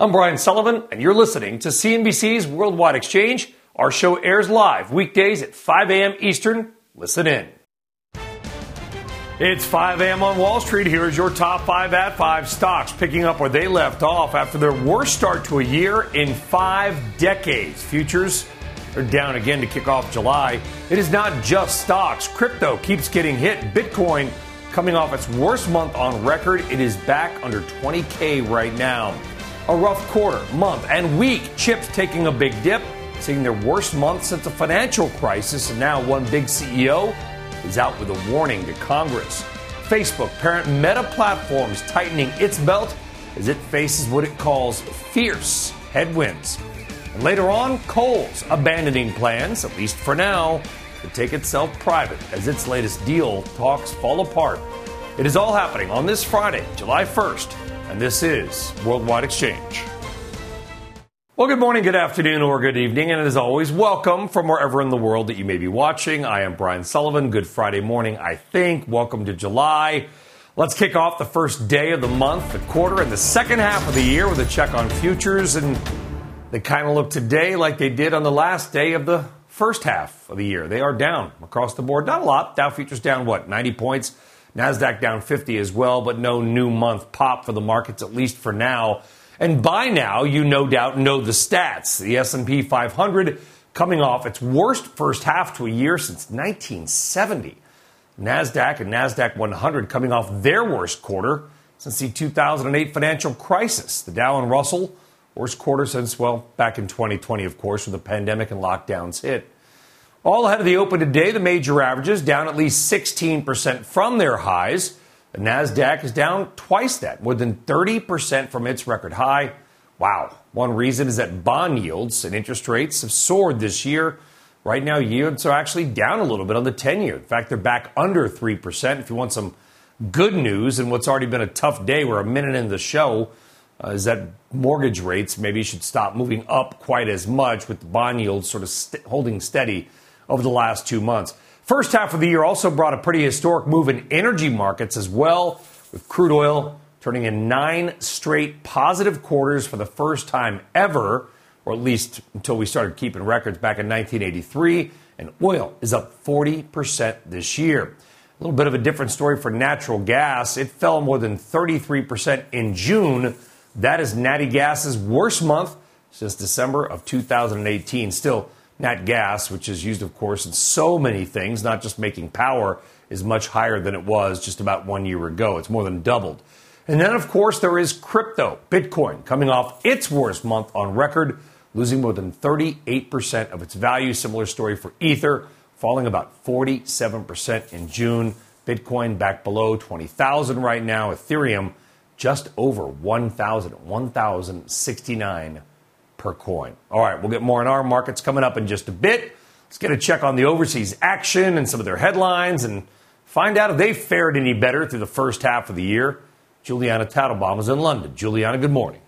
I'm Brian Sullivan, and you're listening to CNBC's Worldwide Exchange. Our show airs live weekdays at 5 a.m. Eastern. Listen in. It's 5 a.m. on Wall Street. Here's your top five at five stocks picking up where they left off after their worst start to a year in five decades. Futures are down again to kick off July. It is not just stocks. Crypto keeps getting hit. Bitcoin coming off its worst month on record. It is back under 20K right now a rough quarter, month, and week. Chips taking a big dip, seeing their worst month since the financial crisis, and now one big CEO is out with a warning to Congress. Facebook, parent Meta Platforms, tightening its belt as it faces what it calls fierce headwinds. And later on, Kohl's abandoning plans, at least for now, to take itself private as its latest deal talks fall apart. It is all happening on this Friday, July 1st and this is Worldwide Exchange. Well, good morning, good afternoon, or good evening, and as always, welcome from wherever in the world that you may be watching. I am Brian Sullivan. Good Friday morning, I think. Welcome to July. Let's kick off the first day of the month, the quarter, and the second half of the year with a check on futures. And they kind of look today like they did on the last day of the first half of the year. They are down across the board. Not a lot. Dow futures down, what, 90 points? Nasdaq down 50 as well, but no new month pop for the markets at least for now. And by now, you no doubt know the stats. The S&P 500 coming off its worst first half to a year since 1970. Nasdaq and Nasdaq 100 coming off their worst quarter since the 2008 financial crisis. The Dow and Russell worst quarter since well back in 2020 of course when the pandemic and lockdowns hit. All ahead of the open today, the major averages down at least 16% from their highs. The NASDAQ is down twice that, more than 30% from its record high. Wow. One reason is that bond yields and interest rates have soared this year. Right now, yields are actually down a little bit on the 10 year. In fact, they're back under 3%. If you want some good news and what's already been a tough day, we're a minute into the show, uh, is that mortgage rates maybe should stop moving up quite as much with the bond yields sort of st- holding steady over the last two months. First half of the year also brought a pretty historic move in energy markets as well, with crude oil turning in nine straight positive quarters for the first time ever, or at least until we started keeping records back in 1983. And oil is up 40% this year. A little bit of a different story for natural gas. It fell more than 33% in June. That is Natty Gas's worst month since December of 2018. Still, Nat gas, which is used, of course, in so many things, not just making power, is much higher than it was just about one year ago. It's more than doubled. And then, of course, there is crypto, Bitcoin, coming off its worst month on record, losing more than 38% of its value. Similar story for Ether, falling about 47% in June. Bitcoin back below 20,000 right now. Ethereum just over 1,000, 1,069 per coin. All right, we'll get more on our markets coming up in just a bit. Let's get a check on the overseas action and some of their headlines and find out if they fared any better through the first half of the year. Julianna Tatelbaum is in London. Julianna, good morning.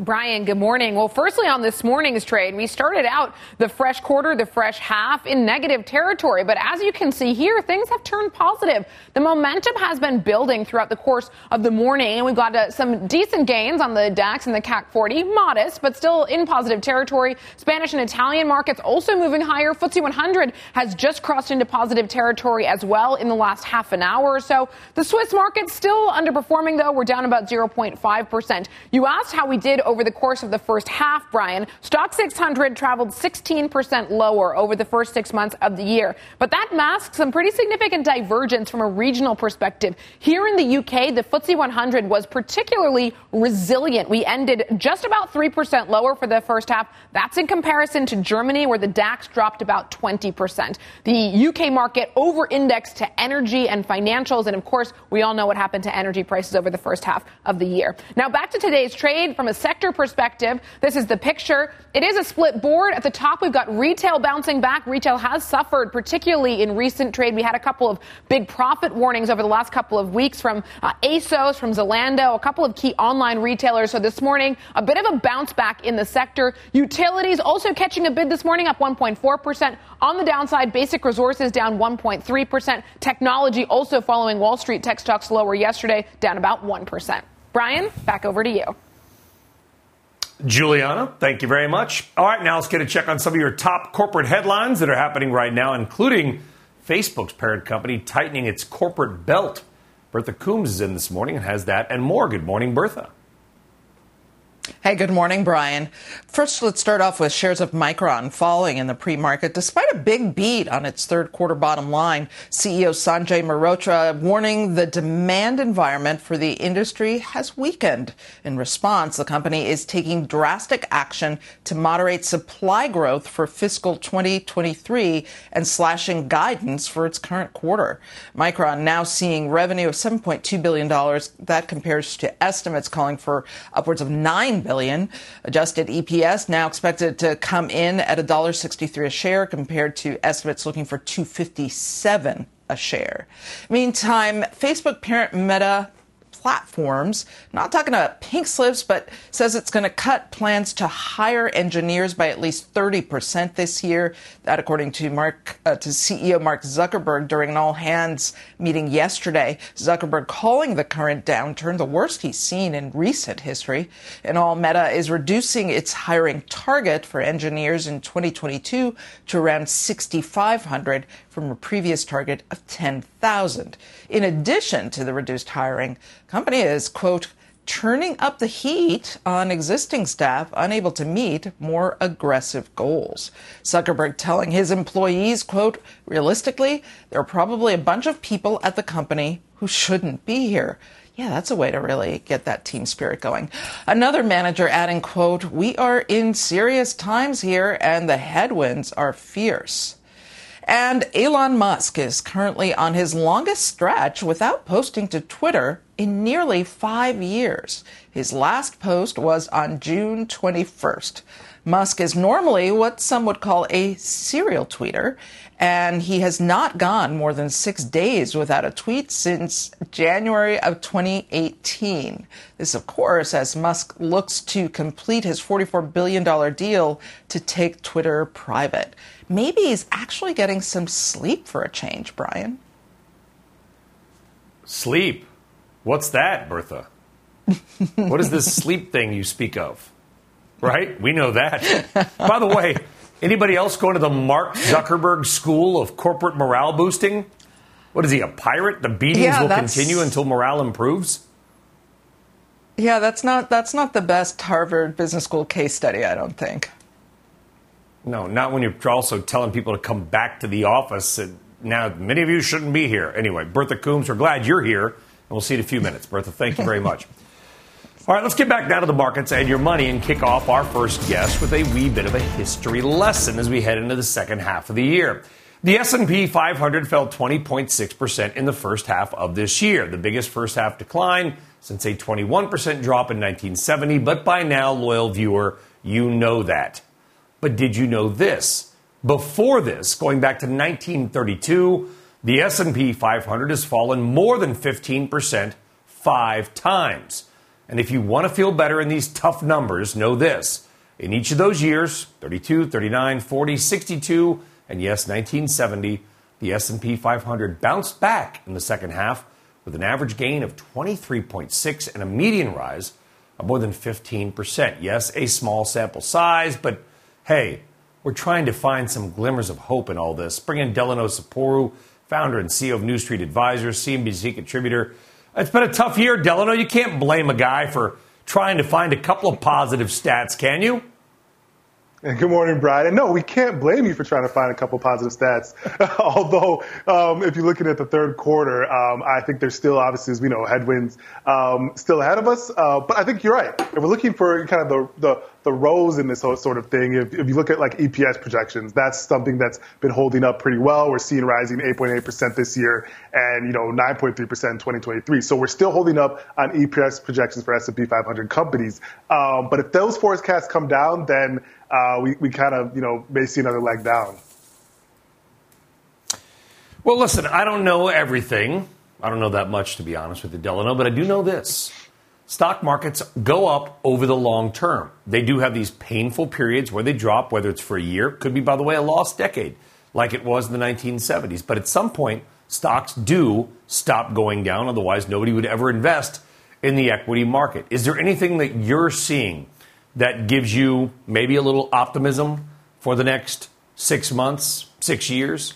Brian, good morning. Well, firstly, on this morning's trade, we started out the fresh quarter, the fresh half in negative territory. But as you can see here, things have turned positive. The momentum has been building throughout the course of the morning, and we've got uh, some decent gains on the DAX and the CAC 40, modest, but still in positive territory. Spanish and Italian markets also moving higher. FTSE 100 has just crossed into positive territory as well in the last half an hour or so. The Swiss market still underperforming, though. We're down about 0.5%. You asked how we did over the course of the first half, Brian. Stoxx 600 traveled 16% lower over the first six months of the year. But that masks some pretty significant divergence from a regional perspective. Here in the UK, the FTSE 100 was particularly resilient. We ended just about 3% lower for the first half. That's in comparison to Germany, where the DAX dropped about 20%. The UK market over indexed to energy and financials. And of course, we all know what happened to energy prices over the first half of the year. Now, back to today's trade from a sector perspective. This is the picture. It is a split board. At the top, we've got retail bouncing back. Retail has suffered, particularly in recent trade. We had a couple of big profit warnings over the last couple of weeks from uh, ASOS, from Zalando, a couple of key online retailers. So this morning, a bit of a bounce back in the sector. Utilities also catching a bid this morning, up 1.4%. On the downside, basic resources down 1.3%. Technology also following Wall Street tech stocks lower yesterday, down about 1%. Brian, back over to you. Julianna, thank you very much. All right, now let's get a check on some of your top corporate headlines that are happening right now, including Facebook's parent company tightening its corporate belt. Bertha Coombs is in this morning and has that and more. Good morning, Bertha. Hey, good morning, Brian. First, let's start off with shares of Micron falling in the pre-market despite a big beat on its third quarter bottom line. CEO Sanjay Mehrotra warning the demand environment for the industry has weakened. In response, the company is taking drastic action to moderate supply growth for fiscal 2023 and slashing guidance for its current quarter. Micron now seeing revenue of $7.2 billion. That compares to estimates calling for upwards of 9 billion. Adjusted EPS now expected to come in at $1.63 a share compared to estimates looking for 257 a share. Meantime, Facebook parent Meta platforms. Not talking about pink slips, but says it's going to cut plans to hire engineers by at least 30% this year. That, according to Mark, uh, to CEO Mark Zuckerberg during an all hands meeting yesterday. Zuckerberg calling the current downturn the worst he's seen in recent history. And all, Meta is reducing its hiring target for engineers in 2022 to around 6,500 from a previous target of 10,000. In addition to the reduced hiring, company is, quote, turning up the heat on existing staff unable to meet more aggressive goals. Zuckerberg telling his employees, quote, realistically, there are probably a bunch of people at the company who shouldn't be here. Yeah, that's a way to really get that team spirit going. Another manager adding, quote, we are in serious times here and the headwinds are fierce. And Elon Musk is currently on his longest stretch without posting to Twitter in nearly five years. His last post was on June 21st. Musk is normally what some would call a serial tweeter, and he has not gone more than six days without a tweet since January of 2018. This, of course, as Musk looks to complete his $44 billion deal to take Twitter private. Maybe he's actually getting some sleep for a change, Brian. Sleep? What's that, Bertha? what is this sleep thing you speak of? Right? We know that. By the way, Anybody else going to the Mark Zuckerberg School of Corporate Morale Boosting? What is he, a pirate? The beatings yeah, will continue until morale improves? Yeah, that's not that's not the best Harvard Business School case study, I don't think. No, not when you're also telling people to come back to the office. And now, many of you shouldn't be here. Anyway, Bertha Coombs, we're glad you're here, and we'll see you in a few minutes. Bertha, thank you very much. All right, let's get back down to the markets and your money and kick off our first guest with a wee bit of a history lesson as we head into the second half of the year. The S&P 500 fell 20.6% in the first half of this year, the biggest first half decline since a 21% drop in 1970, but by now, loyal viewer, you know that. But did you know this? Before this, going back to 1932, the S&P 500 has fallen more than 15% 5 times. And if you want to feel better in these tough numbers, know this. In each of those years, 32, 39, 40, 62, and yes, 1970, the S&P 500 bounced back in the second half with an average gain of 23.6 and a median rise of more than 15%. Yes, a small sample size, but hey, we're trying to find some glimmers of hope in all this. Bring in Delano Saporu, founder and CEO of New Street Advisors, CNBC contributor, it's been a tough year, Delano. You can't blame a guy for trying to find a couple of positive stats, can you? And good morning, Brian. no, we can't blame you for trying to find a couple positive stats. Although, um, if you're looking at the third quarter, um, I think there's still, obviously, as we know, headwinds um, still ahead of us. Uh, but I think you're right. If we're looking for kind of the, the, the rows in this sort of thing, if, if you look at like EPS projections, that's something that's been holding up pretty well. We're seeing rising 8.8% this year and, you know, 9.3% in 2023. So we're still holding up on EPS projections for S&P 500 companies. Um, but if those forecasts come down, then uh, we, we kind of, you know, may see another leg down. Well, listen, I don't know everything. I don't know that much, to be honest with you, Delano, but I do know this. Stock markets go up over the long term. They do have these painful periods where they drop, whether it's for a year, could be, by the way, a lost decade, like it was in the 1970s. But at some point, stocks do stop going down. Otherwise, nobody would ever invest in the equity market. Is there anything that you're seeing that gives you maybe a little optimism for the next six months, six years?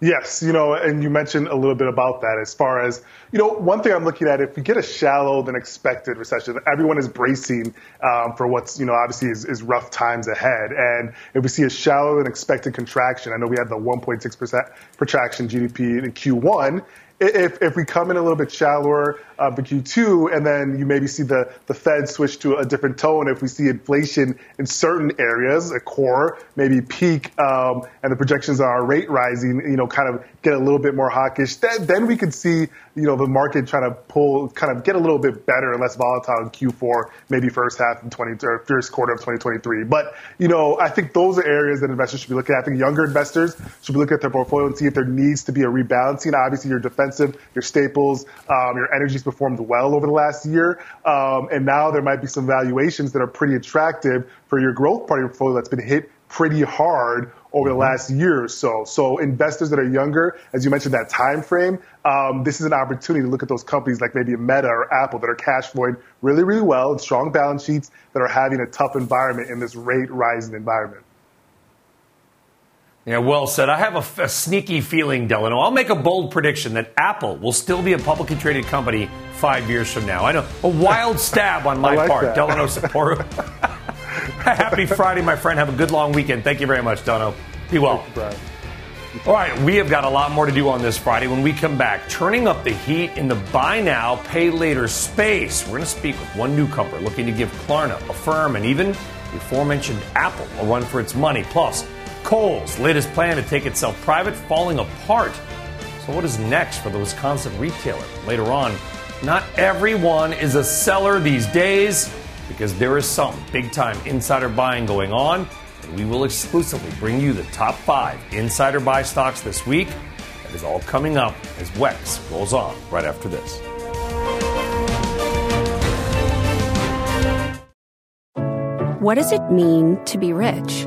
Yes, you know, and you mentioned a little bit about that as far as, you know, one thing I'm looking at, if we get a shallow than expected recession, everyone is bracing um, for what's, you know, obviously is, is, rough times ahead. And if we see a shallow than expected contraction, I know we had the 1.6% contraction GDP in Q1, if, if we come in a little bit shallower uh, for Q2, and then you maybe see the, the Fed switch to a different tone, if we see inflation in certain areas, a core, maybe peak, um, and the projections are rate rising, you know, kind of get a little bit more hawkish, then, then we could see, you know, the market trying to pull, kind of get a little bit better and less volatile in Q4, maybe first half of 20, or first quarter of 2023. But, you know, I think those are areas that investors should be looking at. I think younger investors should be looking at their portfolio and see if there needs to be a rebalancing. Obviously, your defensive, your staples, um, your energies performed well over the last year. Um, and now there might be some valuations that are pretty attractive for your growth part of your portfolio that's been hit pretty hard over the mm-hmm. last year or so. So investors that are younger, as you mentioned, that time frame, um, this is an opportunity to look at those companies like maybe Meta or Apple that are cash flowing really, really well and strong balance sheets that are having a tough environment in this rate rising environment. Yeah, well said. I have a, a, sneaky feeling, Delano. I'll make a bold prediction that Apple will still be a publicly traded company five years from now. I know a wild stab on my like part, that. Delano Saporu. Happy Friday, my friend. Have a good long weekend. Thank you very much, Delano. Be well. All right, we have got a lot more to do on this Friday when we come back. Turning up the heat in the buy now, pay later space. We're going to speak with one newcomer looking to give Klarna, Affirm, and even the aforementioned Apple a run for its money. Plus, Kohl's latest plan to take itself private falling apart. So, what is next for the Wisconsin retailer? Later on, not everyone is a seller these days because there is some big time insider buying going on. And we will exclusively bring you the top five insider buy stocks this week. That is all coming up as WEX rolls on right after this. What does it mean to be rich?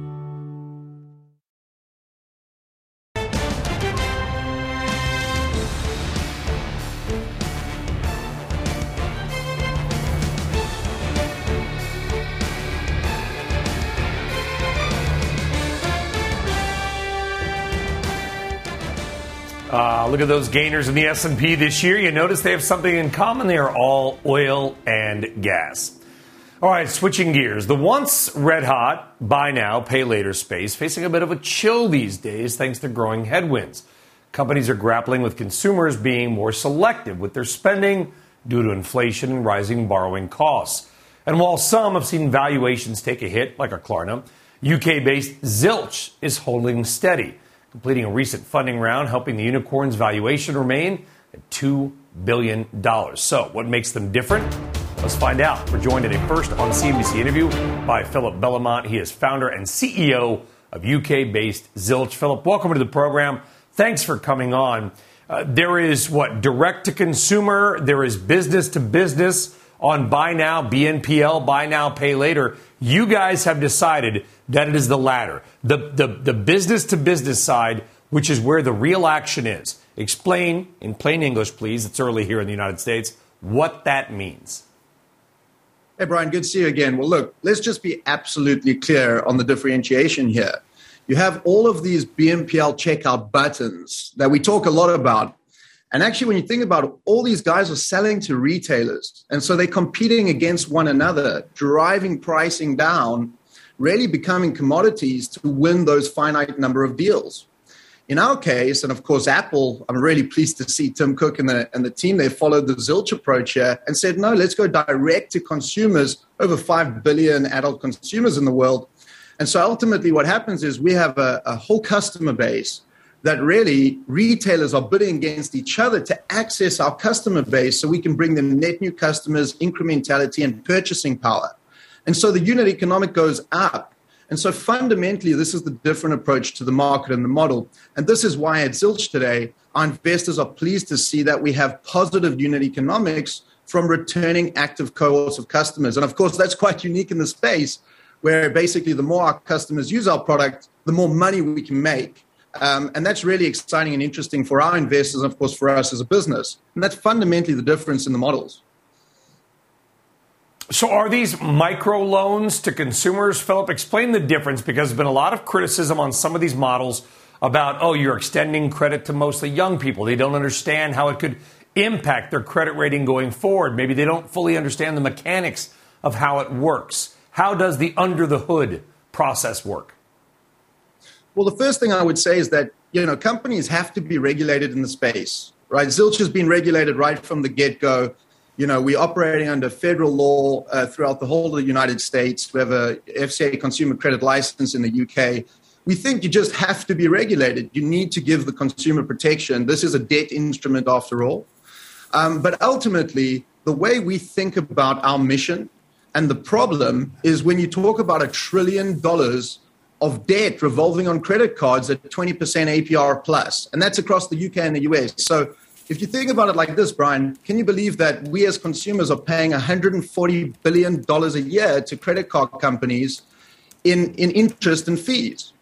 look at those gainers in the S&P this year. You notice they have something in common. They are all oil and gas. All right, switching gears. The once red hot, buy now, pay later space facing a bit of a chill these days thanks to growing headwinds. Companies are grappling with consumers being more selective with their spending due to inflation and rising borrowing costs. And while some have seen valuations take a hit, like a Klarna, UK based Zilch is holding steady, completing a recent funding round, helping the unicorn's valuation remain at $2 billion. So, what makes them different? Let's find out. We're joined in a first on CNBC interview by Philip Belamant. He is founder and CEO of UK based Zilch. Philip, welcome to the program. Thanks for coming on. Uh, there is what direct to consumer, there is business to business on buy now, BNPL, buy now, pay later. You guys have decided that it is the latter, the, business to business side, which is where the real action is. Explain in plain English, please. It's early here in the United States, what that means. Hey, Brian, good to see you again. Well, look, let's just be absolutely clear on the differentiation here. You have all of these BNPL checkout buttons that we talk a lot about. And actually, when you think about it, all these guys are selling to retailers. And so they're competing against one another, driving pricing down, really becoming commodities to win those finite number of deals. In our case, and of course, Apple, I'm really pleased to see Tim Cook and the, and the team, they followed the Zilch approach here and said, no, let's go direct to consumers, over 5 billion adult consumers in the world. And so ultimately, what happens is we have a, a whole customer base that really retailers are bidding against each other to access our customer base so we can bring them net new customers, incrementality, and purchasing power. And so the unit economic goes up and so fundamentally, this is the different approach to the market and the model. And this is why at Zilch today, our investors are pleased to see that we have positive unit economics from returning active cohorts of customers. And of course, that's quite unique in the space where basically the more our customers use our product, the more money we can make. Um, and that's really exciting and interesting for our investors, and of course, for us as a business. And that's fundamentally the difference in the models. So, are these micro loans to consumers? Philip, explain the difference because there's been a lot of criticism on some of these models about, oh, you're extending credit to mostly young people. They don't understand how it could impact their credit rating going forward. Maybe they don't fully understand the mechanics of how it works. How does the under the hood process work? Well, the first thing I would say is that you know companies have to be regulated in the space, right? Zilch has been regulated right from the get go you know, we're operating under federal law uh, throughout the whole of the United States. We have a FCA consumer credit license in the UK. We think you just have to be regulated. You need to give the consumer protection. This is a debt instrument after all. Um, but ultimately, the way we think about our mission and the problem is when you talk about a trillion dollars of debt revolving on credit cards at 20% APR plus, and that's across the UK and the US. So if you think about it like this, Brian, can you believe that we as consumers are paying $140 billion a year to credit card companies in, in interest and fees?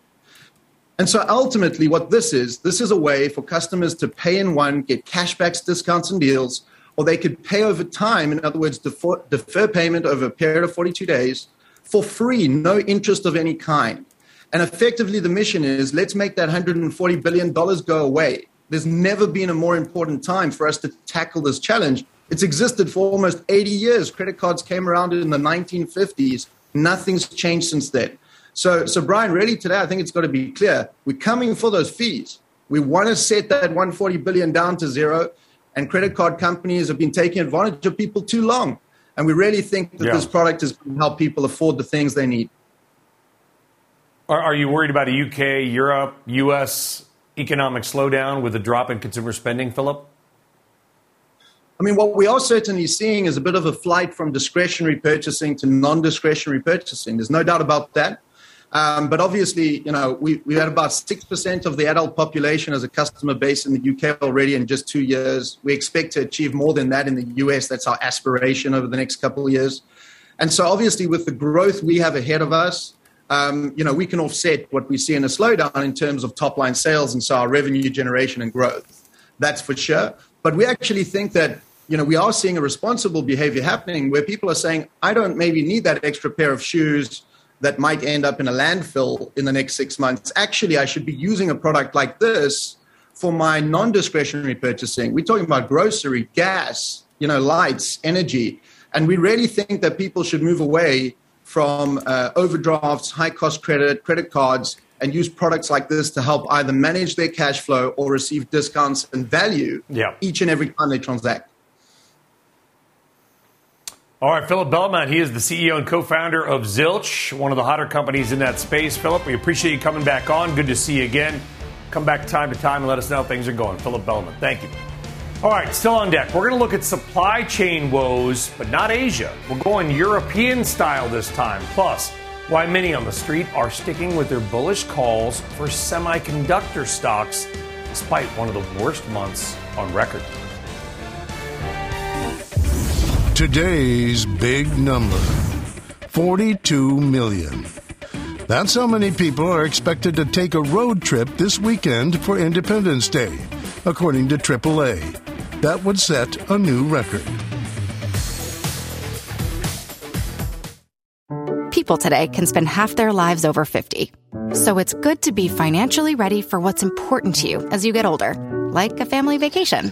And so ultimately, what this is, this is a way for customers to pay in one, get cashbacks, discounts, and deals, or they could pay over time. In other words, defer, defer payment over a period of 42 days for free, no interest of any kind. And effectively, the mission is let's make that $140 billion go away. There's never been a more important time for us to tackle this challenge. It's existed for almost 80 years. Credit cards came around in the 1950s. Nothing's changed since then. So, so Brian, really today, I think it's got to be clear. We're coming for those fees. We want to set that 140 billion down to zero, and credit card companies have been taking advantage of people too long. And we really think that yeah. this product is going to help people afford the things they need. Are, are you worried about a UK, Europe, US economic slowdown with a drop in consumer spending, Philip? I mean, what we are certainly seeing is a bit of a flight from discretionary purchasing to non discretionary purchasing. There's no doubt about that. Um, but obviously, you know, we, we had about 6% of the adult population as a customer base in the UK already in just two years. We expect to achieve more than that in the US. That's our aspiration over the next couple of years. And so, obviously, with the growth we have ahead of us, um, you know, we can offset what we see in a slowdown in terms of top line sales and so our revenue generation and growth. That's for sure. But we actually think that, you know, we are seeing a responsible behavior happening where people are saying, I don't maybe need that extra pair of shoes that might end up in a landfill in the next six months. Actually, I should be using a product like this for my non discretionary purchasing. We're talking about grocery, gas, you know, lights, energy. And we really think that people should move away from uh, overdrafts, high cost credit, credit cards, and use products like this to help either manage their cash flow or receive discounts and value yeah. each and every time they transact. All right, Philip Belamant, he is the CEO and co founder of Zilch, one of the hotter companies in that space. Philip, we appreciate you coming back on. Good to see you again. Come back time to time and let us know how things are going. Philip Belamant, thank you. All right, still on deck. We're going to look at supply chain woes, but not Asia. We're going European style this time. Plus, why many on the street are sticking with their bullish calls for semiconductor stocks despite one of the worst months on record. Today's big number 42 million. That's how many people are expected to take a road trip this weekend for Independence Day, according to AAA. That would set a new record. People today can spend half their lives over 50. So it's good to be financially ready for what's important to you as you get older, like a family vacation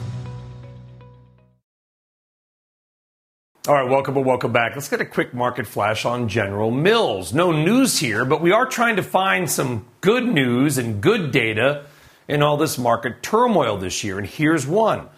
All right, welcome and welcome back. Let's get a quick market flash on General Mills. No news here, but we are trying to find some good news and good data in all this market turmoil this year. And here's one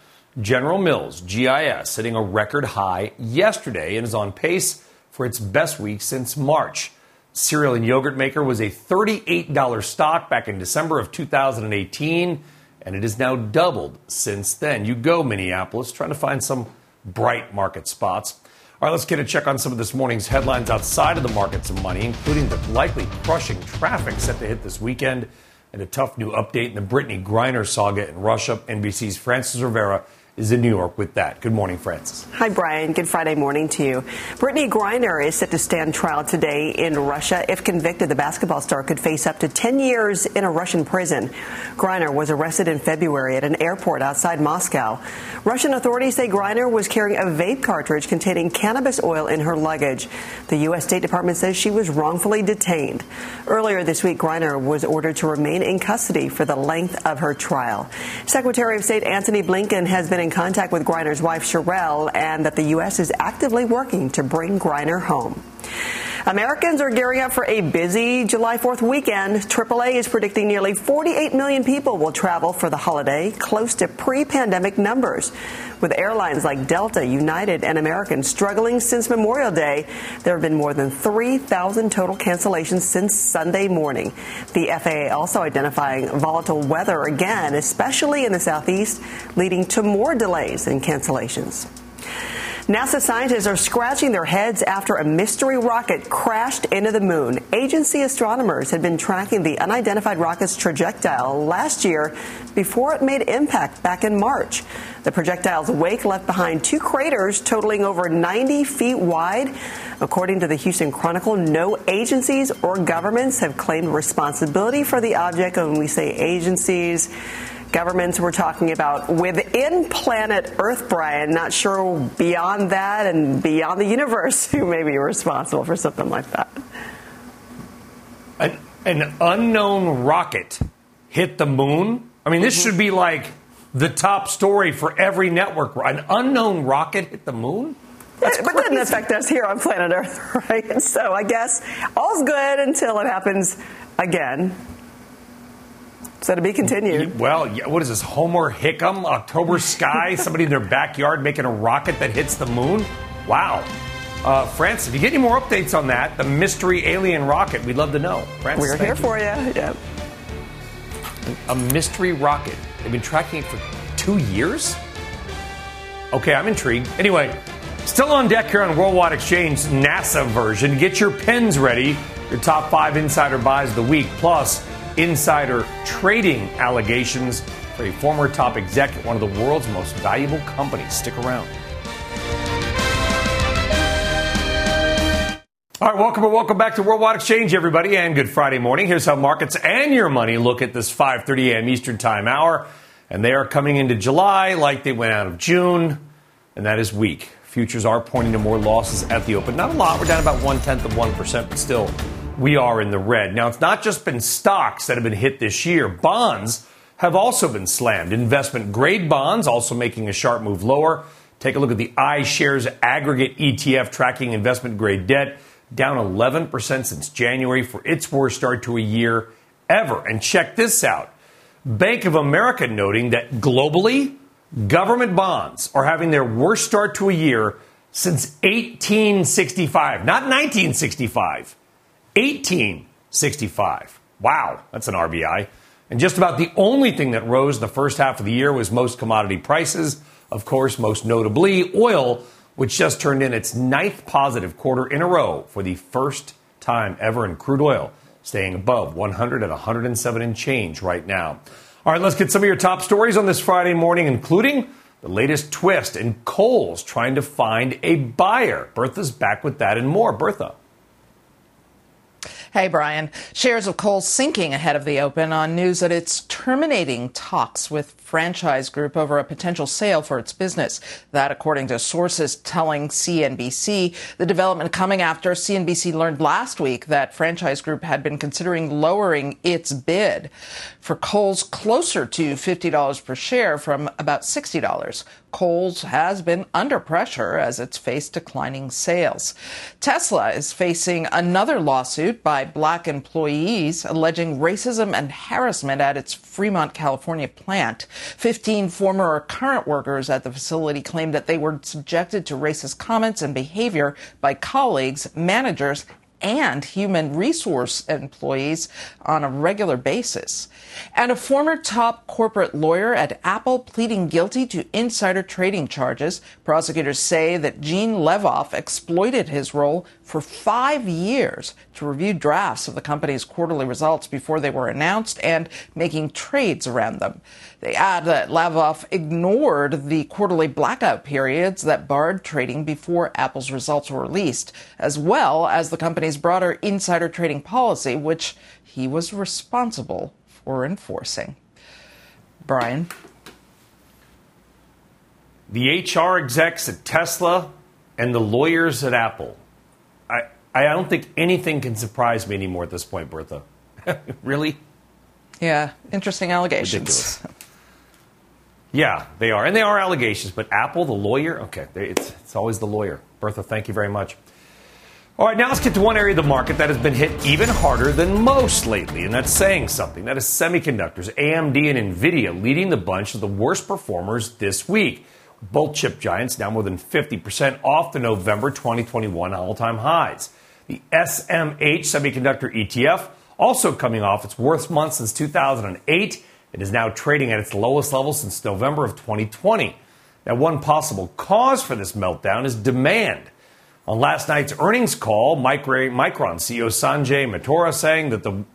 General Mills, GIS, hitting a record high yesterday and is on pace for its best week since March. Cereal and yogurt maker was a $38 stock back in December of 2018, and it has now doubled since then. You go, Minneapolis, trying to find some bright market spots. All right, let's get a check on some of this morning's headlines outside of the markets of money, including the likely crushing traffic set to hit this weekend and a tough new update in the Brittney Griner saga in Russia. NBC's Frances Rivera is in New York with that. Good morning, Frances. Hi, Brian. Good Friday morning to you. Brittney Griner is set to stand trial today in Russia. If convicted, the basketball star could face up to 10 years in a Russian prison. Griner was arrested in February at an airport outside Moscow. Russian authorities say Griner was carrying a vape cartridge containing cannabis oil in her luggage. The U.S. State Department says she was wrongfully detained. Earlier this week, Griner was ordered to remain in custody for the length of her trial. Secretary of State Antony Blinken has been in contact with Griner's wife, Cherelle, and that the U.S. is actively working to bring Griner home. Americans are gearing up for a busy July 4th weekend. AAA is predicting nearly 48 million people will travel for the holiday, close to pre pandemic numbers. With airlines like Delta, United, and American struggling since Memorial Day, there have been more than 3,000 total cancellations since Sunday morning. The FAA also identifying volatile weather again, especially in the southeast, leading to more delays and cancellations. NASA scientists are scratching their heads after a mystery rocket crashed into the moon. Agency astronomers had been tracking the unidentified rocket's trajectory last year before it made impact back in March. The projectile's wake left behind two craters totaling over 90 feet wide. According to the Houston Chronicle, no agencies or governments have claimed responsibility for the object. And when we say agencies, governments we're talking about within planet Earth, Brian. Not sure beyond that and beyond the universe who may be responsible for something like that. An, an unknown rocket hit the moon. I mean, this mm-hmm. should be like the top story for every network. An unknown rocket hit the moon? That's but crazy. doesn't affect us here on planet Earth, right? So I guess all's good until it happens again. So to be continued. Well, what is this? Homer Hickam, October Sky, somebody in their backyard making a rocket that hits the moon? Wow. Uh, France, if you get any more updates on that, the mystery alien rocket, we'd love to know. Frances, We're here you. for you. Yeah. A mystery rocket. They've been tracking it for two years? Okay, I'm intrigued. Anyway, still on deck here on Worldwide Exchange, NASA version. Get your pens ready. Your top five insider buys of the week. Plus, insider trading allegations for a former top exec at one of the world's most valuable companies. Stick around. All right, welcome or welcome back to Worldwide Exchange, everybody, and good Friday morning. Here's how markets and your money look at this 5:30 a.m. Eastern Time hour, and they are coming into July like they went out of June, and that is weak. Futures are pointing to more losses at the open. Not a lot. We're down about one tenth of one percent, but still, we are in the red. Now, it's not just been stocks that have been hit this year. Bonds have also been slammed. Investment grade bonds also making a sharp move lower. Take a look at the iShares aggregate ETF tracking investment grade debt down 11% since January for its worst start to a year ever. And check this out Bank of America noting that globally, government bonds are having their worst start to a year since 1865, not 1965, 1865. Wow, that's an RBI. And just about the only thing that rose the first half of the year was most commodity prices. Of course, most notably, oil which just turned in its ninth positive quarter in a row for the first time ever in crude oil, staying above 100 at 107 and change right now. All right, let's get some of your top stories on this Friday morning, including the latest twist in Kohl's trying to find a buyer. Bertha's back with that and more. Bertha. Hey, Brian. Shares of Kohl's sinking ahead of the open on news that it's terminating talks with Franchise Group over a potential sale for its business. That, according to sources telling CNBC, the development coming after CNBC learned last week that Franchise Group had been considering lowering its bid for Kohl's closer to $50 per share from about $60. Kohl's has been under pressure as it's faced declining sales. Tesla is facing another lawsuit by black employees alleging racism and harassment at its Fremont, California plant. 15 former or current workers at the facility claimed that they were subjected to racist comments and behavior by colleagues, managers, and human resource employees on a regular basis. And a former top corporate lawyer at Apple pleading guilty to insider trading charges. Prosecutors say that Gene Levoff exploited his role for five years to review drafts of the company's quarterly results before they were announced and making trades around them. They add that Levoff ignored the quarterly blackout periods that barred trading before Apple's results were released, as well as the company's broader insider trading policy, which he was responsible for enforcing. Brian? The HR execs at Tesla and the lawyers at Apple. I, I don't think anything can surprise me anymore at this point, Bertha. really? Yeah, interesting allegations. Ridiculous. Yeah, they are. And they are allegations, but Apple, the lawyer, okay, it's, it's always the lawyer. Bertha, thank you very much. All right, now let's get to one area of the market that has been hit even harder than most lately, and that's saying something. That is semiconductors. AMD and Nvidia leading the bunch of the worst performers this week. Both chip giants now more than 50% off the November 2021 all time highs. The SMH semiconductor ETF also coming off its worst month since 2008 it is now trading at its lowest level since November of 2020. Now, one possible cause for this meltdown is demand. On last night's earnings call, Micron CEO Sanjay Mehrotra saying that the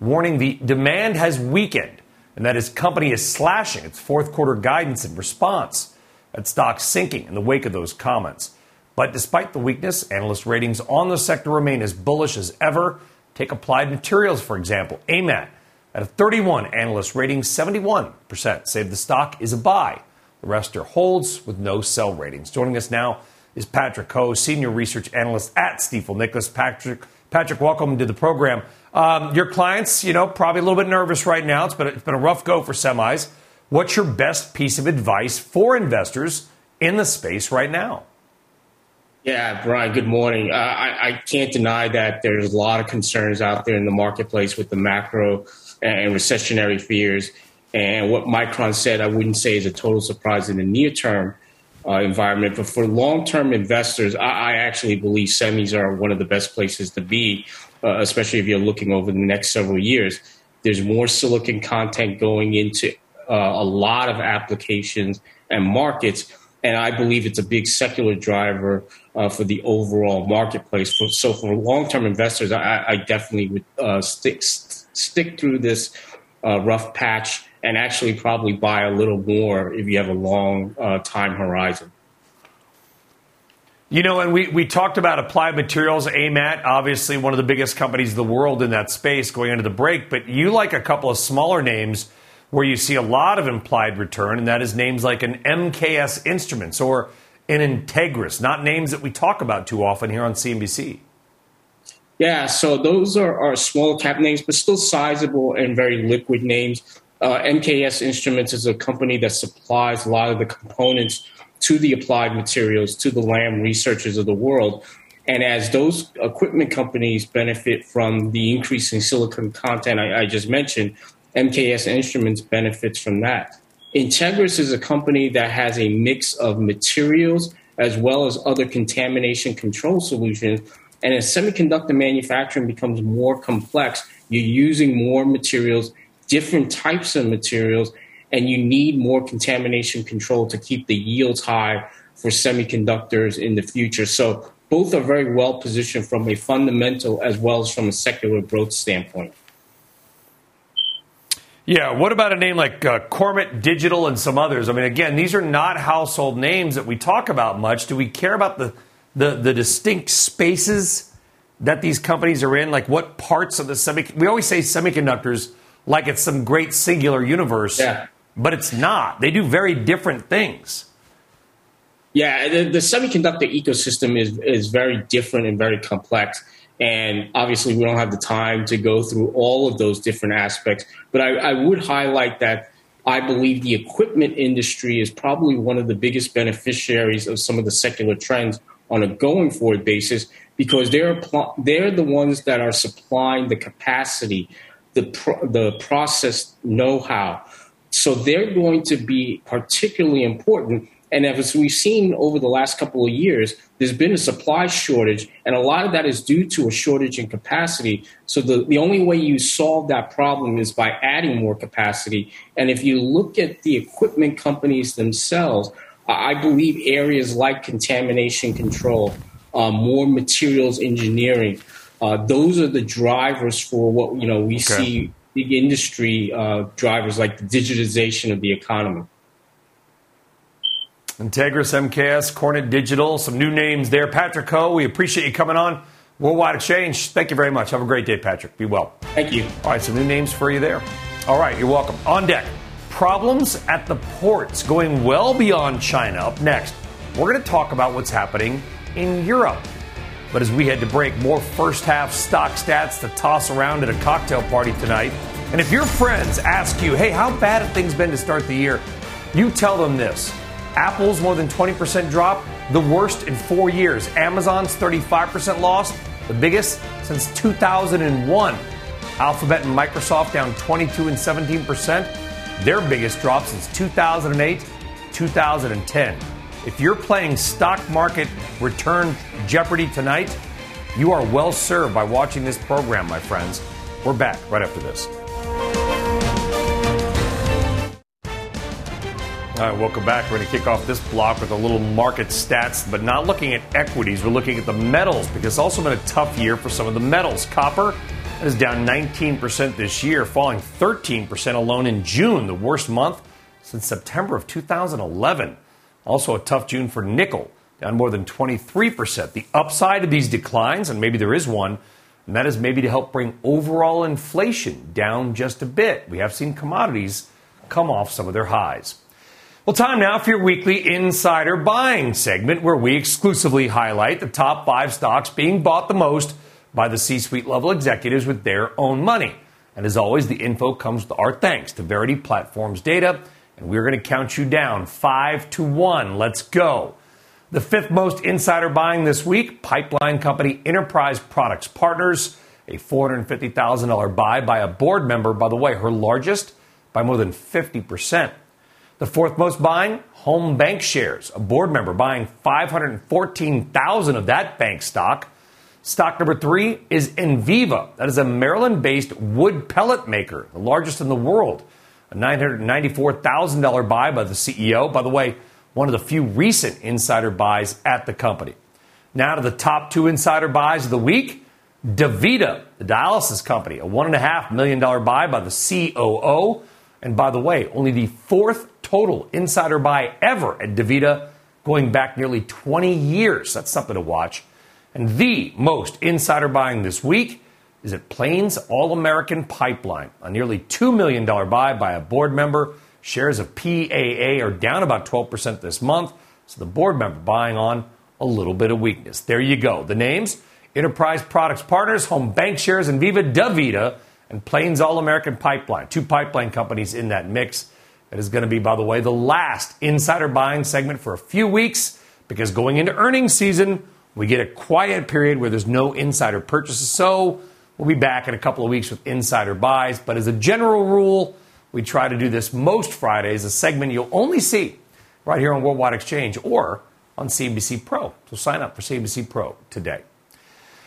warning the demand has weakened and that his company is slashing its fourth quarter guidance in response. That stock sinking in the wake of those comments. But despite the weakness, analyst ratings on the sector remain as bullish as ever. Take Applied Materials, for example. AMAT at a 31 analyst rating, 71% say the stock is a buy. The rest are holds with no sell ratings. Joining us now is Patrick Ho, Senior Research Analyst at Stifel Nicolaus. Patrick, Patrick, welcome to the program. Um, your clients, you know, probably a little bit nervous right now. It's been, it's been a rough go for semis. What's your best piece of advice for investors in the space right now? Yeah, Brian, good morning. Uh, I, I, can't deny that there's a lot of concerns out there in the marketplace with the macro and recessionary fears. And what Micron said, I wouldn't say is a total surprise in the near term uh, environment. But for long term investors, I, I, actually believe semis are one of the best places to be, uh, especially if you're looking over the next several years. There's more silicon content going into uh, a lot of applications and markets. And I believe it's a big secular driver uh, for the overall marketplace. So, for long term investors, I, I, definitely would uh, stick stick through this uh, rough patch and actually probably buy a little more if you have a long uh, time horizon. You know, and we, we talked about applied materials, AMAT, obviously one of the biggest companies in the world in that space going into the break, but you like a couple of smaller names where you see a lot of implied return, and that is names like an MKS Instruments or an Entegris, not names that we talk about too often here on CNBC. Yeah, so those are, are small cap names, but still sizable and very liquid names. Uh, MKS Instruments is a company that supplies a lot of the components to the applied materials, to the Lam researchers of the world. And as those equipment companies benefit from the increasing silicon content I, I just mentioned, MKS Instruments benefits from that. Entegris is a company that has a mix of materials as well as other contamination control solutions. And as semiconductor manufacturing becomes more complex, you're using more materials, different types of materials, and you need more contamination control to keep the yields high for semiconductors in the future. So both are very well positioned from a fundamental as well as from a secular growth standpoint. Yeah, what about a name like uh, Kornit Digital and some others? I mean, again, these are not household names that we talk about much. Do we care about the, the, the distinct spaces that these companies are in? Like what parts of the semi? We always say semiconductors like it's some great singular universe. Yeah but it's not. They do very different things. Yeah, the, the, semiconductor ecosystem is is very different and very complex. And obviously, we don't have the time to go through all of those different aspects. But I, I would highlight that I believe the equipment industry is probably one of the biggest beneficiaries of some of the secular trends on a going forward basis because they're they're the ones that are supplying the capacity, the pro, the process know how so they're going to be particularly important. And as we've seen over the last couple of years, there's been a supply shortage, and a lot of that is due to a shortage in capacity. So the, the only way you solve that problem is by adding more capacity. And if you look at the equipment companies themselves, I believe areas like contamination control, uh, more materials engineering, uh, those are the drivers for what you know we okay. see big industry uh, drivers like the digitization of the economy. Entegris MKS, Kornit Digital, some new names there. Patrick Ho, we appreciate you coming on Worldwide Exchange. Thank you very much. Have a great day, Patrick. Be well. Thank you. All right, some new names for you there. All right, you're welcome. On deck, problems at the ports going well beyond China. Up next, we're going to talk about what's happening in Europe. But as we head to break, more first half stock stats to toss around at a cocktail party tonight. And if your friends ask you, hey, how bad have things been to start the year? You tell them this Apple's more than 20% drop, the worst in four years. Amazon's 35% loss, the biggest since 2001. Alphabet and Microsoft down 22 and 17%, their biggest drop since 2008, 2010. If you're playing stock market return Jeopardy tonight, you are well served by watching this program, my friends. We're back right after this. All right, welcome back. We're going to kick off this block with a little market stats, but not looking at equities. We're looking at the metals because it's also been a tough year for some of the metals. Copper is down 19% this year, falling 13% alone in June, the worst month since September of 2011. Also, a tough June for nickel, down more than 23%. The upside of these declines, and maybe there is one, and that is maybe to help bring overall inflation down just a bit. We have seen commodities come off some of their highs. Well, time now for your weekly insider buying segment where we exclusively highlight the top five stocks being bought the most by the C suite level executives with their own money. And as always, the info comes with our thanks to Verity Platforms data and we're going to count you down five to one. Let's go. The fifth most insider buying this week pipeline company Enterprise Products Partners, a $450,000 buy by a board member, by the way, her largest by more than 50%. The fourth most buying, Home BancShares, a board member buying 514,000 of that bank stock. Stock number three is Enviva. That is a Maryland based wood pellet maker, the largest in the world a $994,000 buy by the CEO. By the way, one of the few recent insider buys at the company. Now to the top two insider buys of the week. DaVita, the dialysis company, a $1.5 million buy by the COO. And by the way, only the fourth total insider buy ever at DaVita, going back nearly 20 years. That's something to watch. And the most insider buying this week is at Plains All American Pipeline, a nearly $2 million buy by a board member. Shares of PAA are down about 12% this month, so the board member buying on a little bit of weakness. There you go. The names Enterprise Products Partners, Home BancShares, and Viva DaVita, and Plains All American Pipeline. Two pipeline companies in that mix. That is going to be, by the way, the last insider buying segment for a few weeks because going into earnings season, we get a quiet period where there's no insider purchases. So we'll be back in a couple of weeks with insider buys. But as a general rule, we try to do this most Fridays, a segment you'll only see right here on Worldwide Exchange or on CNBC Pro. So sign up for CNBC Pro today.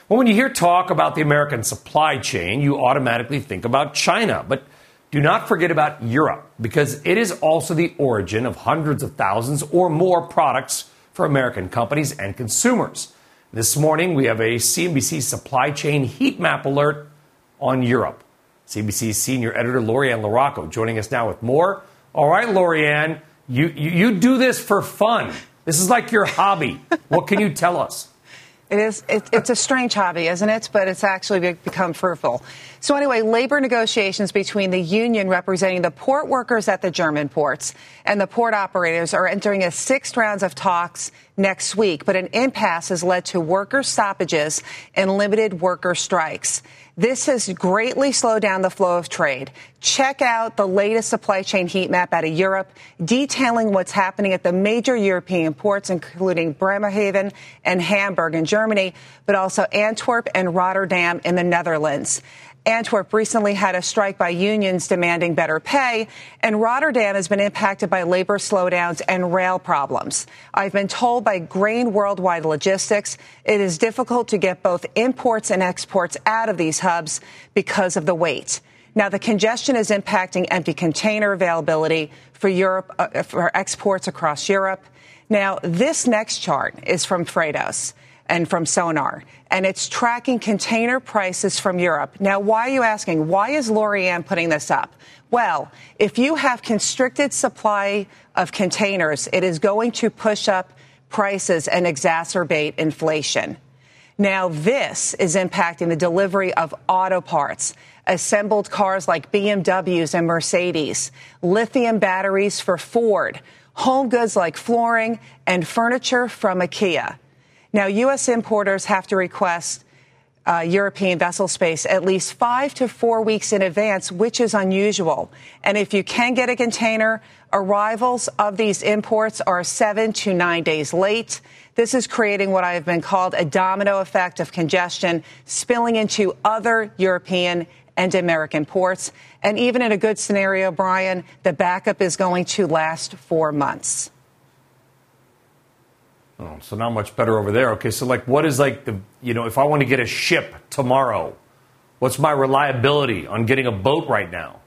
Well, when you hear talk about the American supply chain, you automatically think about China. But do not forget about Europe because it is also the origin of hundreds of thousands or more products for American companies and consumers. This morning, we have a CNBC supply chain heat map alert on Europe. CNBC's senior editor, Lori-Ann LaRocco, joining us now with more. All right, Lori-Ann, you, you, you do this for fun. This is like your hobby. what can you tell us? It is. It, it's a strange hobby, isn't it? But it's actually become fruitful. So anyway, labor negotiations between the union representing the port workers at the German ports and the port operators are entering a sixth round of talks next week. But an impasse has led to worker stoppages and limited worker strikes. This has greatly slowed down the flow of trade. Check out the latest supply chain heat map out of Europe, detailing what's happening at the major European ports, including Bremerhaven and Hamburg in Germany, but also Antwerp and Rotterdam in the Netherlands. Antwerp recently had a strike by unions demanding better pay, and Rotterdam has been impacted by labor slowdowns and rail problems. I've been told by Grain Worldwide Logistics it is difficult to get both imports and exports out of these hubs because of the weight. Now, the congestion is impacting empty container availability for Europe, uh, for exports across Europe. Now, this next chart is from Freightos and from Sonar, and it's tracking container prices from Europe. Now, why are you asking? Why is Lori-Ann putting this up? Well, if you have constricted supply of containers, it is going to push up prices and exacerbate inflation. Now, this is impacting the delivery of auto parts, assembled cars like BMWs and Mercedes, lithium batteries for Ford, home goods like flooring, and furniture from IKEA. Now, U.S. importers have to request uh, European vessel space at least five to four weeks in advance, which is unusual. And if you can get a container, arrivals of these imports are seven to nine days late. This is creating what I have been called a domino effect of congestion spilling into other European and American ports. And even in a good scenario, Brian, the backup is going to last four months. Oh, so not much better over there. Okay, so like, what is like the you know, if I want to get a ship tomorrow, what's my reliability on getting a boat right now?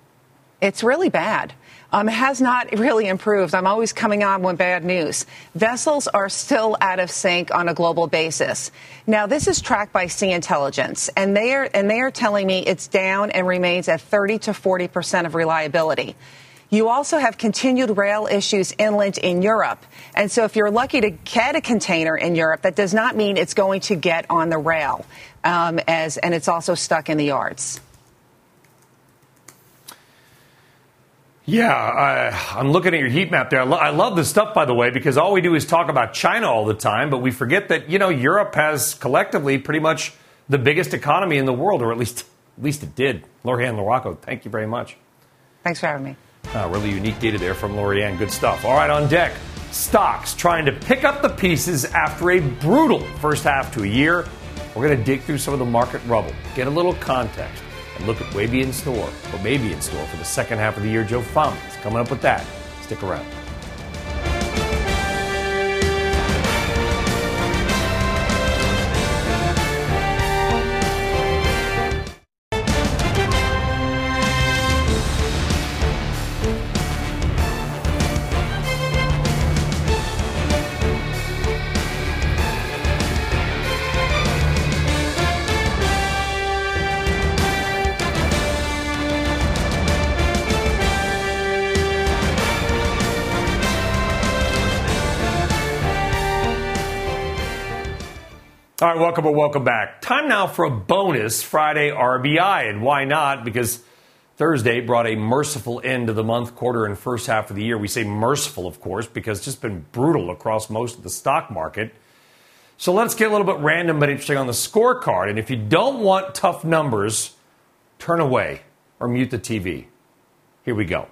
It's really bad. Um, it has not really improved. I'm always coming on with bad news. Vessels are still out of sync on a global basis. Now, this is tracked by Sea Intelligence, and they are and they are telling me it's down and remains at 30 to 40 percent of reliability. You also have continued rail issues inland in Europe. And so if you're lucky to get a container in Europe, that does not mean it's going to get on the rail. Um, as, and it's also stuck in the yards. Yeah, I, am looking at your heat map there. I, lo- I love this stuff, by the way, because all we do is talk about China all the time, but we forget that you know Europe has collectively pretty much the biggest economy in the world, or at least at least it did. Lori-Ann LaRocco, thank you very much. Thanks for having me. Uh, really unique data there from Lori-Ann. Good stuff. All right, on deck, stocks trying to pick up the pieces after a brutal first half to a year. We're going to dig through some of the market rubble, get a little context, and look at maybe in store, what may be in store for the second half of the year. Joe Fahmy is coming up with that. Stick around. Welcome or welcome back. Time now for a bonus Friday RBI. And why not? Because Thursday brought a merciful end to the month, quarter, and first half of the year. We say merciful, of course, because it's just been brutal across most of the stock market. So let's get a little bit random but interesting on the scorecard. And if you don't want tough numbers, turn away or mute the TV. Here we go.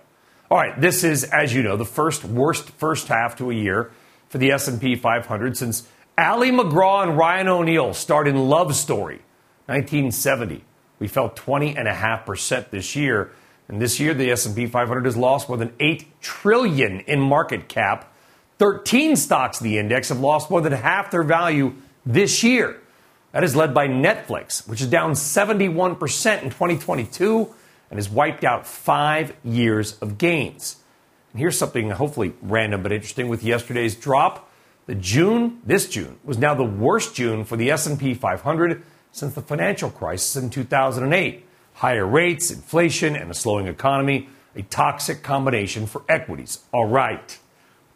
All right, this is, as you know, the first worst first half to a year for the S&P 500 since Ali McGraw and Ryan O'Neal starred in Love Story, 1970. We fell 20.5% this year. And this year, the S&P 500 has lost more than 8 trillion in market cap. 13 stocks the index have lost more than half their value this year. That is led by Netflix, which is down 71% in 2022 and has wiped out five years of gains. And here's something hopefully random but interesting with yesterday's drop. The June, this June, was now the worst June for the S&P 500 since the financial crisis in 2008. Higher rates, inflation, and a slowing economy, a toxic combination for equities. All right.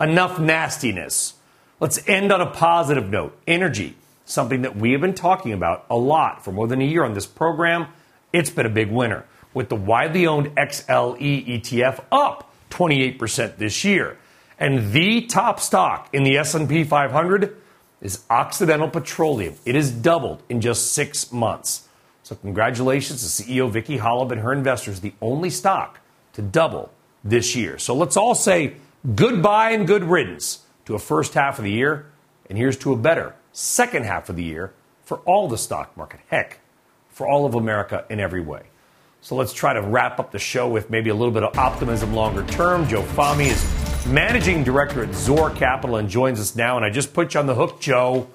Enough nastiness. Let's end on a positive note. Energy, something that we have been talking about a lot for more than a year on this program. It's been a big winner, with the widely owned XLE ETF up 28% this year. And the top stock in the S&P 500 is Occidental Petroleum. It has doubled in just 6 months. So congratulations to CEO Vicki Hollub and her investors, the only stock to double this year. So let's all say goodbye and good riddance to a first half of the year, and here's to a better second half of the year for all the stock market. Heck, for all of America in every way. So let's try to wrap up the show with maybe a little bit of optimism longer term. Joe Fahmy is managing director at Zor Capital, and joins us now. And I just put you on the hook, Joe.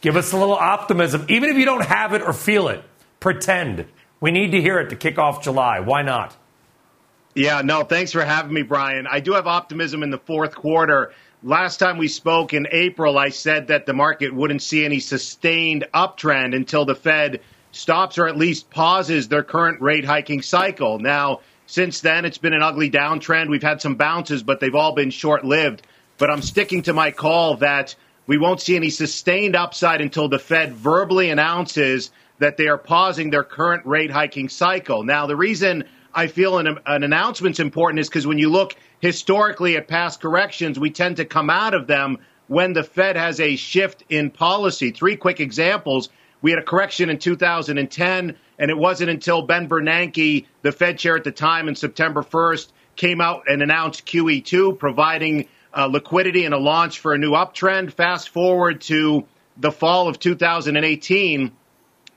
Give us a little optimism, even if you don't have it or feel it. Pretend. We need to hear it to kick off July. Why not? Yeah, no, thanks for having me, Brian. I do have optimism in the fourth quarter. Last time we spoke in April, I said that the market wouldn't see any sustained uptrend until the Fed stops or at least pauses their current rate hiking cycle. Now, since then, it's been an ugly downtrend. We've had some bounces, but they've all been short lived. But I'm sticking to my call that we won't see any sustained upside until the Fed verbally announces that they are pausing their current rate hiking cycle. Now, the reason I feel an, an announcement's important is because when you look historically at past corrections, we tend to come out of them when the Fed has a shift in policy. Three quick examples. We had a correction in 2010 and it wasn't until Ben Bernanke, the Fed chair at the time, in September 1st, came out and announced QE2, providing uh, liquidity and a launch for a new uptrend. Fast forward to the fall of 2018,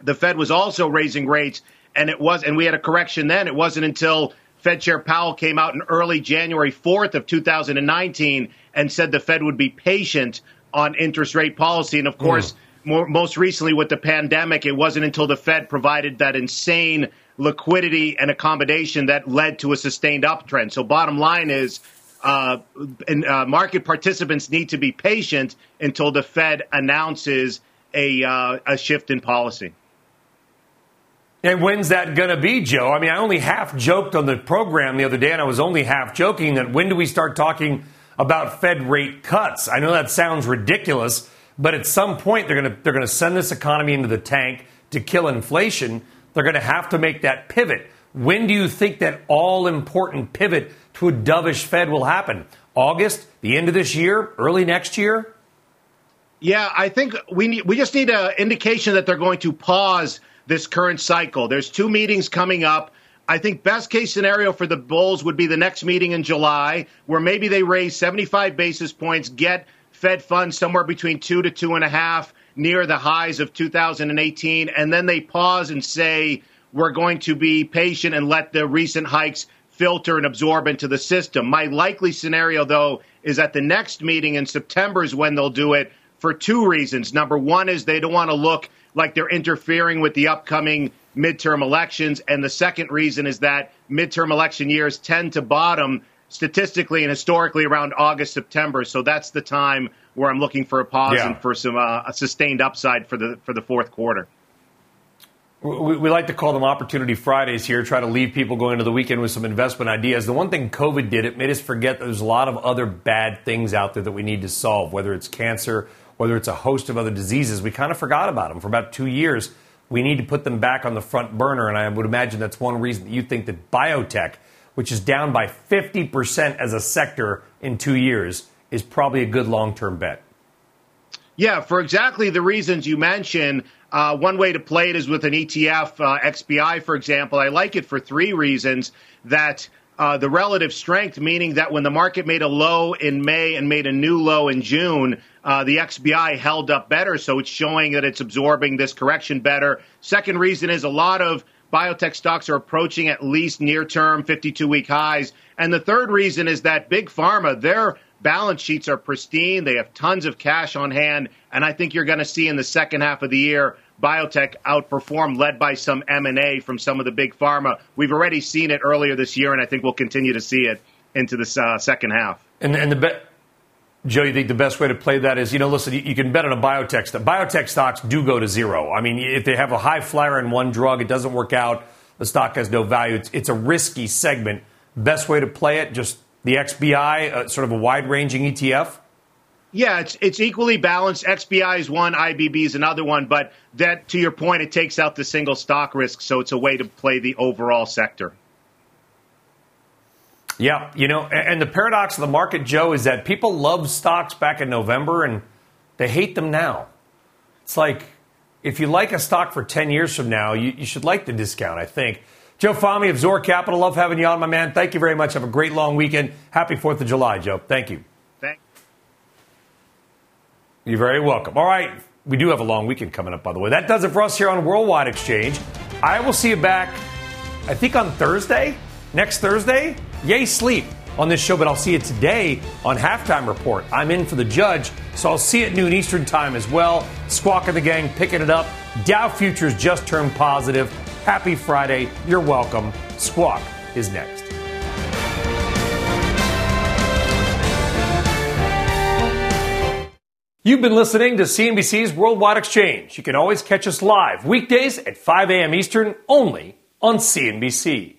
the Fed was also raising rates, and it was, and we had a correction then. It wasn't until Fed Chair Powell came out in early January 4th of 2019 and said the Fed would be patient on interest rate policy. And of course, mm more, most recently with the pandemic, it wasn't until the Fed provided that insane liquidity and accommodation that led to a sustained uptrend. So, bottom line is, uh, and, uh, market participants need to be patient until the Fed announces a, uh, a shift in policy. And when's that going to be, Joe? I mean, I only half joked on the program the other day, and I was only half joking that when do we start talking about Fed rate cuts? I know that sounds ridiculous. But at some point, they're going to they're going to send this economy into the tank to kill inflation. They're going to have to make that pivot. When do you think that all important pivot to a dovish Fed will happen? August, the end of this year, early next year? Yeah, I think we need, we just need an indication that they're going to pause this current cycle. There's two meetings coming up. I think best case scenario for the Bulls would be the next meeting in July, where maybe they raise 75 basis points, get Fed funds somewhere between two to two and a half near the highs of 2018. And then they pause and say, we're going to be patient and let the recent hikes filter and absorb into the system. My likely scenario, though, is at the next meeting in September is when they'll do it for two reasons. Number one is they don't want to look like they're interfering with the upcoming midterm elections. And the second reason is that midterm election years tend to bottom statistically and historically around August, September. So that's the time where I'm looking for a pause yeah. and for some uh, a sustained upside for the for the fourth quarter. We, we, like to call them Opportunity Fridays here, try to leave people going into the weekend with some investment ideas. The one thing COVID did, it made us forget that there's a lot of other bad things out there that we need to solve, whether it's cancer whether it's a host of other diseases, we kind of forgot about them for about two years. We need to put them back on the front burner, and I would imagine that's one reason that you think that biotech, which is down by 50% as a sector in two years, is probably a good long term bet. Yeah, for exactly the reasons you mentioned. Uh, one way to play it is with an ETF, uh, XBI, for example. I like it for three reasons. That uh, the relative strength, meaning that when the market made a low in May and made a new low in June, uh, the XBI held up better. So it's showing that it's absorbing this correction better. Second reason is a lot of biotech stocks are approaching at least near term 52 week highs. And the third reason is that big pharma, their balance sheets are pristine. They have tons of cash on hand. And I think you're going to see in the second half of the year biotech outperform, led by some M&A from some of the big pharma. We've already seen it earlier this year, and I think we'll continue to see it into the uh, second half. And, and the. Joe, you think the best way to play that is, you know, listen, you, can bet on a biotech stock. Biotech stocks do go to zero. I mean, if they have a high flyer in one drug, it doesn't work out, the stock has no value. It's, it's a risky segment. Best way to play it, just the XBI, uh, sort of a wide ranging ETF? Yeah, it's it's equally balanced. XBI is one, IBB is another one, but that to your point, it takes out the single stock risk, so it's a way to play the overall sector. Yeah, you know, and the paradox of the market, Joe, is that people loved stocks back in November and they hate them now. It's like if you like a stock for 10 years from now, you, you should like the discount, I think. Joe Fahmy of Zor Capital, love having you on, my man. Thank you very much. Have a great long weekend. Happy 4th of July, Joe. Thank you. You're very welcome. All right. We do have a long weekend coming up, by the way. That does it for us here on Worldwide Exchange. I will see you back, I think, on Thursday, next Thursday. Yay, sleep on this show, but I'll see you today on Halftime Report. I'm in for the judge, so I'll see you at noon Eastern Time as well. Squawk of the gang picking it up. Dow Futures just turned positive. Happy Friday. You're welcome. Squawk is next. You've been listening to CNBC's Worldwide Exchange. You can always catch us live weekdays at 5 a.m. Eastern only on CNBC.